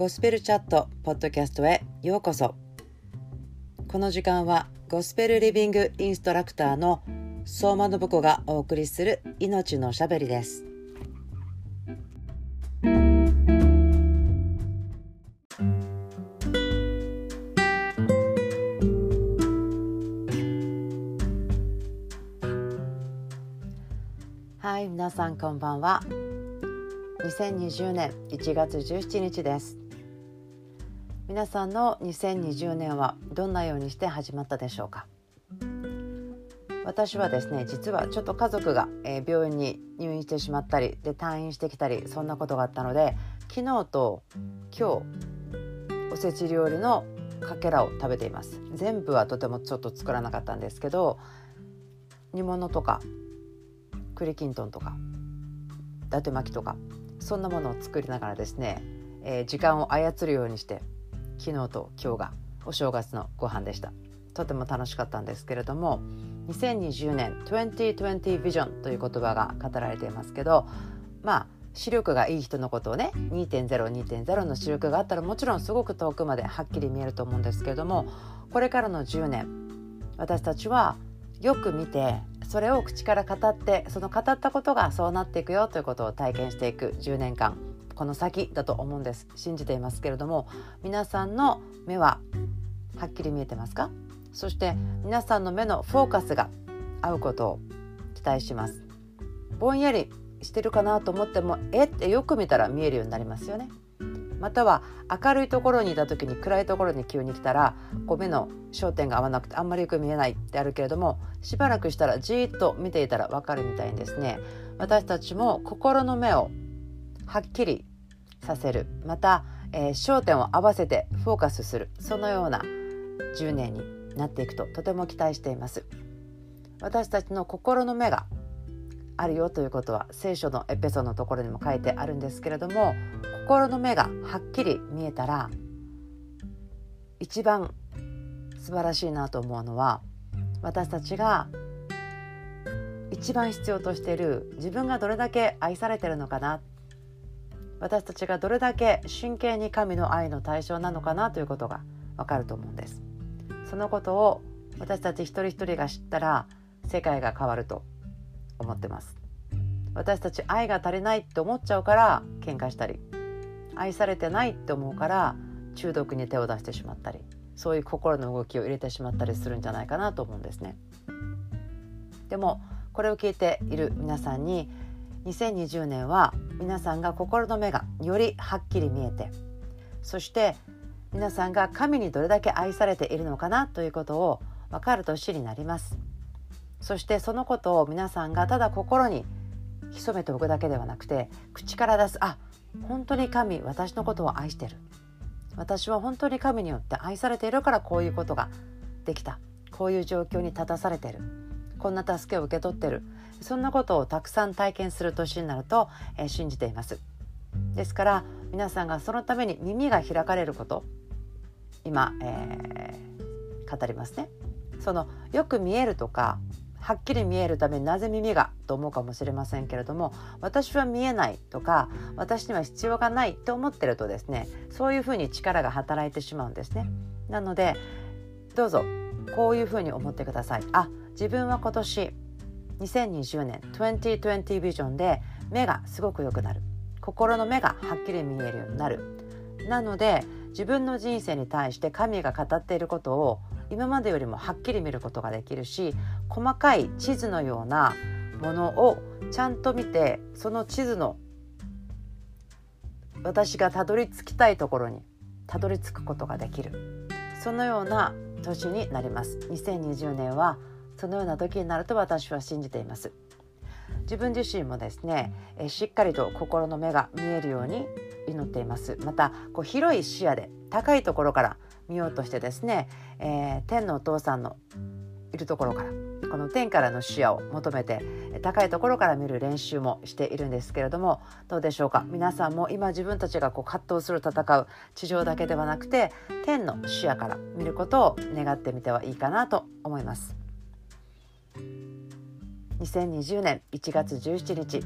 ゴスペルチャットポッドキャストへようこそ。この時間はゴスペルリビングインストラクターの相馬信子がお送りする命のしゃべりです。はい皆さんこんばんは。2020年1月17日です。皆さんの2020年はどんなようにして始まったでしょうか？私はですね実はちょっと家族が、え病院に入院してしまったりで退院してきたりそんなことがあったので昨日と今日おせち料理のかけらを食べています。全部はとてもちょっと作らなかったんですけど煮物とか栗きんとんとか伊達巻きとかそんなものを作りながらですね、えー、時間を操るようにして昨日と今日がお正月のご飯でした。とても楽しかったんですけれども2020年2020ビジョンという言葉が語られていますけどまあ視力がいい人のことをね2.02.0の視力があったらもちろんすごく遠くまではっきり見えると思うんですけれどもこれからの10年私たちはよく見てそれを口から語ってその語ったことがそうなっていくよということを体験していく10年間この先だと思うんです。信じていますけれども皆さんの目ははっきり見えてますか？そして皆さんの目のフォーカスが合うことを期待します。ぼんやりしてるかなと思ってもえ？ってよく見たら見えるようになりますよね。または明るいところにいた時に暗いところに急に来たらこう目の焦点が合わなくてあんまりよく見えないってあるけれどもしばらくしたらじーっと見ていたらわかるみたいにですね。私たちも心の目をはっきりさせる。また、えー、焦点を合わせてフォーカスする。そのような10年になっていくととても期待しています。私たちの心の目があるよということは聖書のエペソのところにも書いてあるんですけれども心の目がはっきり見えたら一番素晴らしいなと思うのは私たちが一番必要としている自分がどれだけ愛されてるのかな私たちがどれだけ真剣に神の愛の対象なのかなということがわかると思うんです。そのことを私たち一人一人が知ったら世界が変わると。思ってます。私たち愛が足りないって思っちゃうから喧嘩したり。愛されてないって思うから中毒に手を出してしまったり。そういう心の動きを入れてしまったりするんじゃないかなと思うんですね。でもこれを聞いている皆さんに2020年は皆さんが心の目がよりはっきり見えてそして皆さんが神にどれだけ愛されているのかなということを分かる年になります。そしてそのことを皆さんがただ心に潜めておくだけではなくて口から出すあ本当に神私のことを愛してる。私は本当に神によって愛されているからこういうことができた。こういう状況に立たされてる。こんな助けを受け取ってる。そんなことをたくさん体験する年になると、えー、信じています。ですから皆さんがそのために耳が開かれること今、えー、語りますね。そのよく見えるとかはっきり見えるためになぜ耳がと思うかもしれませんけれども私は見えないとか私には必要がないと思ってるとですねそういうふうに力が働いてしまうんですね。なのでどうぞこういうふうに思ってください。あ自分は今年2020年2020ビジョンで目がすごく良くなる心の目がはっきり見えるようになるなので自分の人生に対して神が語っていることを今までよりもはっきり見ることができるし細かい地図のようなものをちゃんと見てその地図の私がたどり着きたいところにたどり着くことができる。そのような年になります。2020年はそのような時になると私は信じています。自分自身もですねえしっかりと心の目が見えるように祈っています。またこう広い視野で高いところから見ようとしてですね、えー、天のお父さんのいるところからこの天からの視野を求めて高いところから見る練習もしているんですけれどもどうでしょうか？皆さんも今自分たちがこう葛藤する戦う地上だけではなくて天の視野から見ることを願ってみてはいいかなと思います。2020年1月17日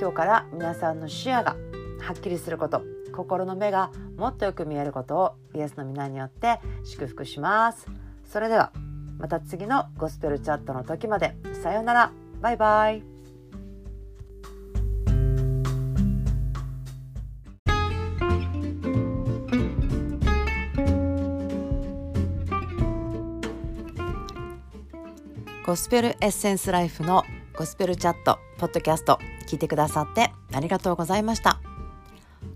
今日から皆さんの視野がはっきりすること心の目がもっとよく見えることをイエスの皆によって祝福します。それではまた次のゴスペルチャットの時まで。さようなら。バイバイ。ゴスペルエッセンスライフのゴスペルチャットポッドキャスト聞いてくださってありがとうございました。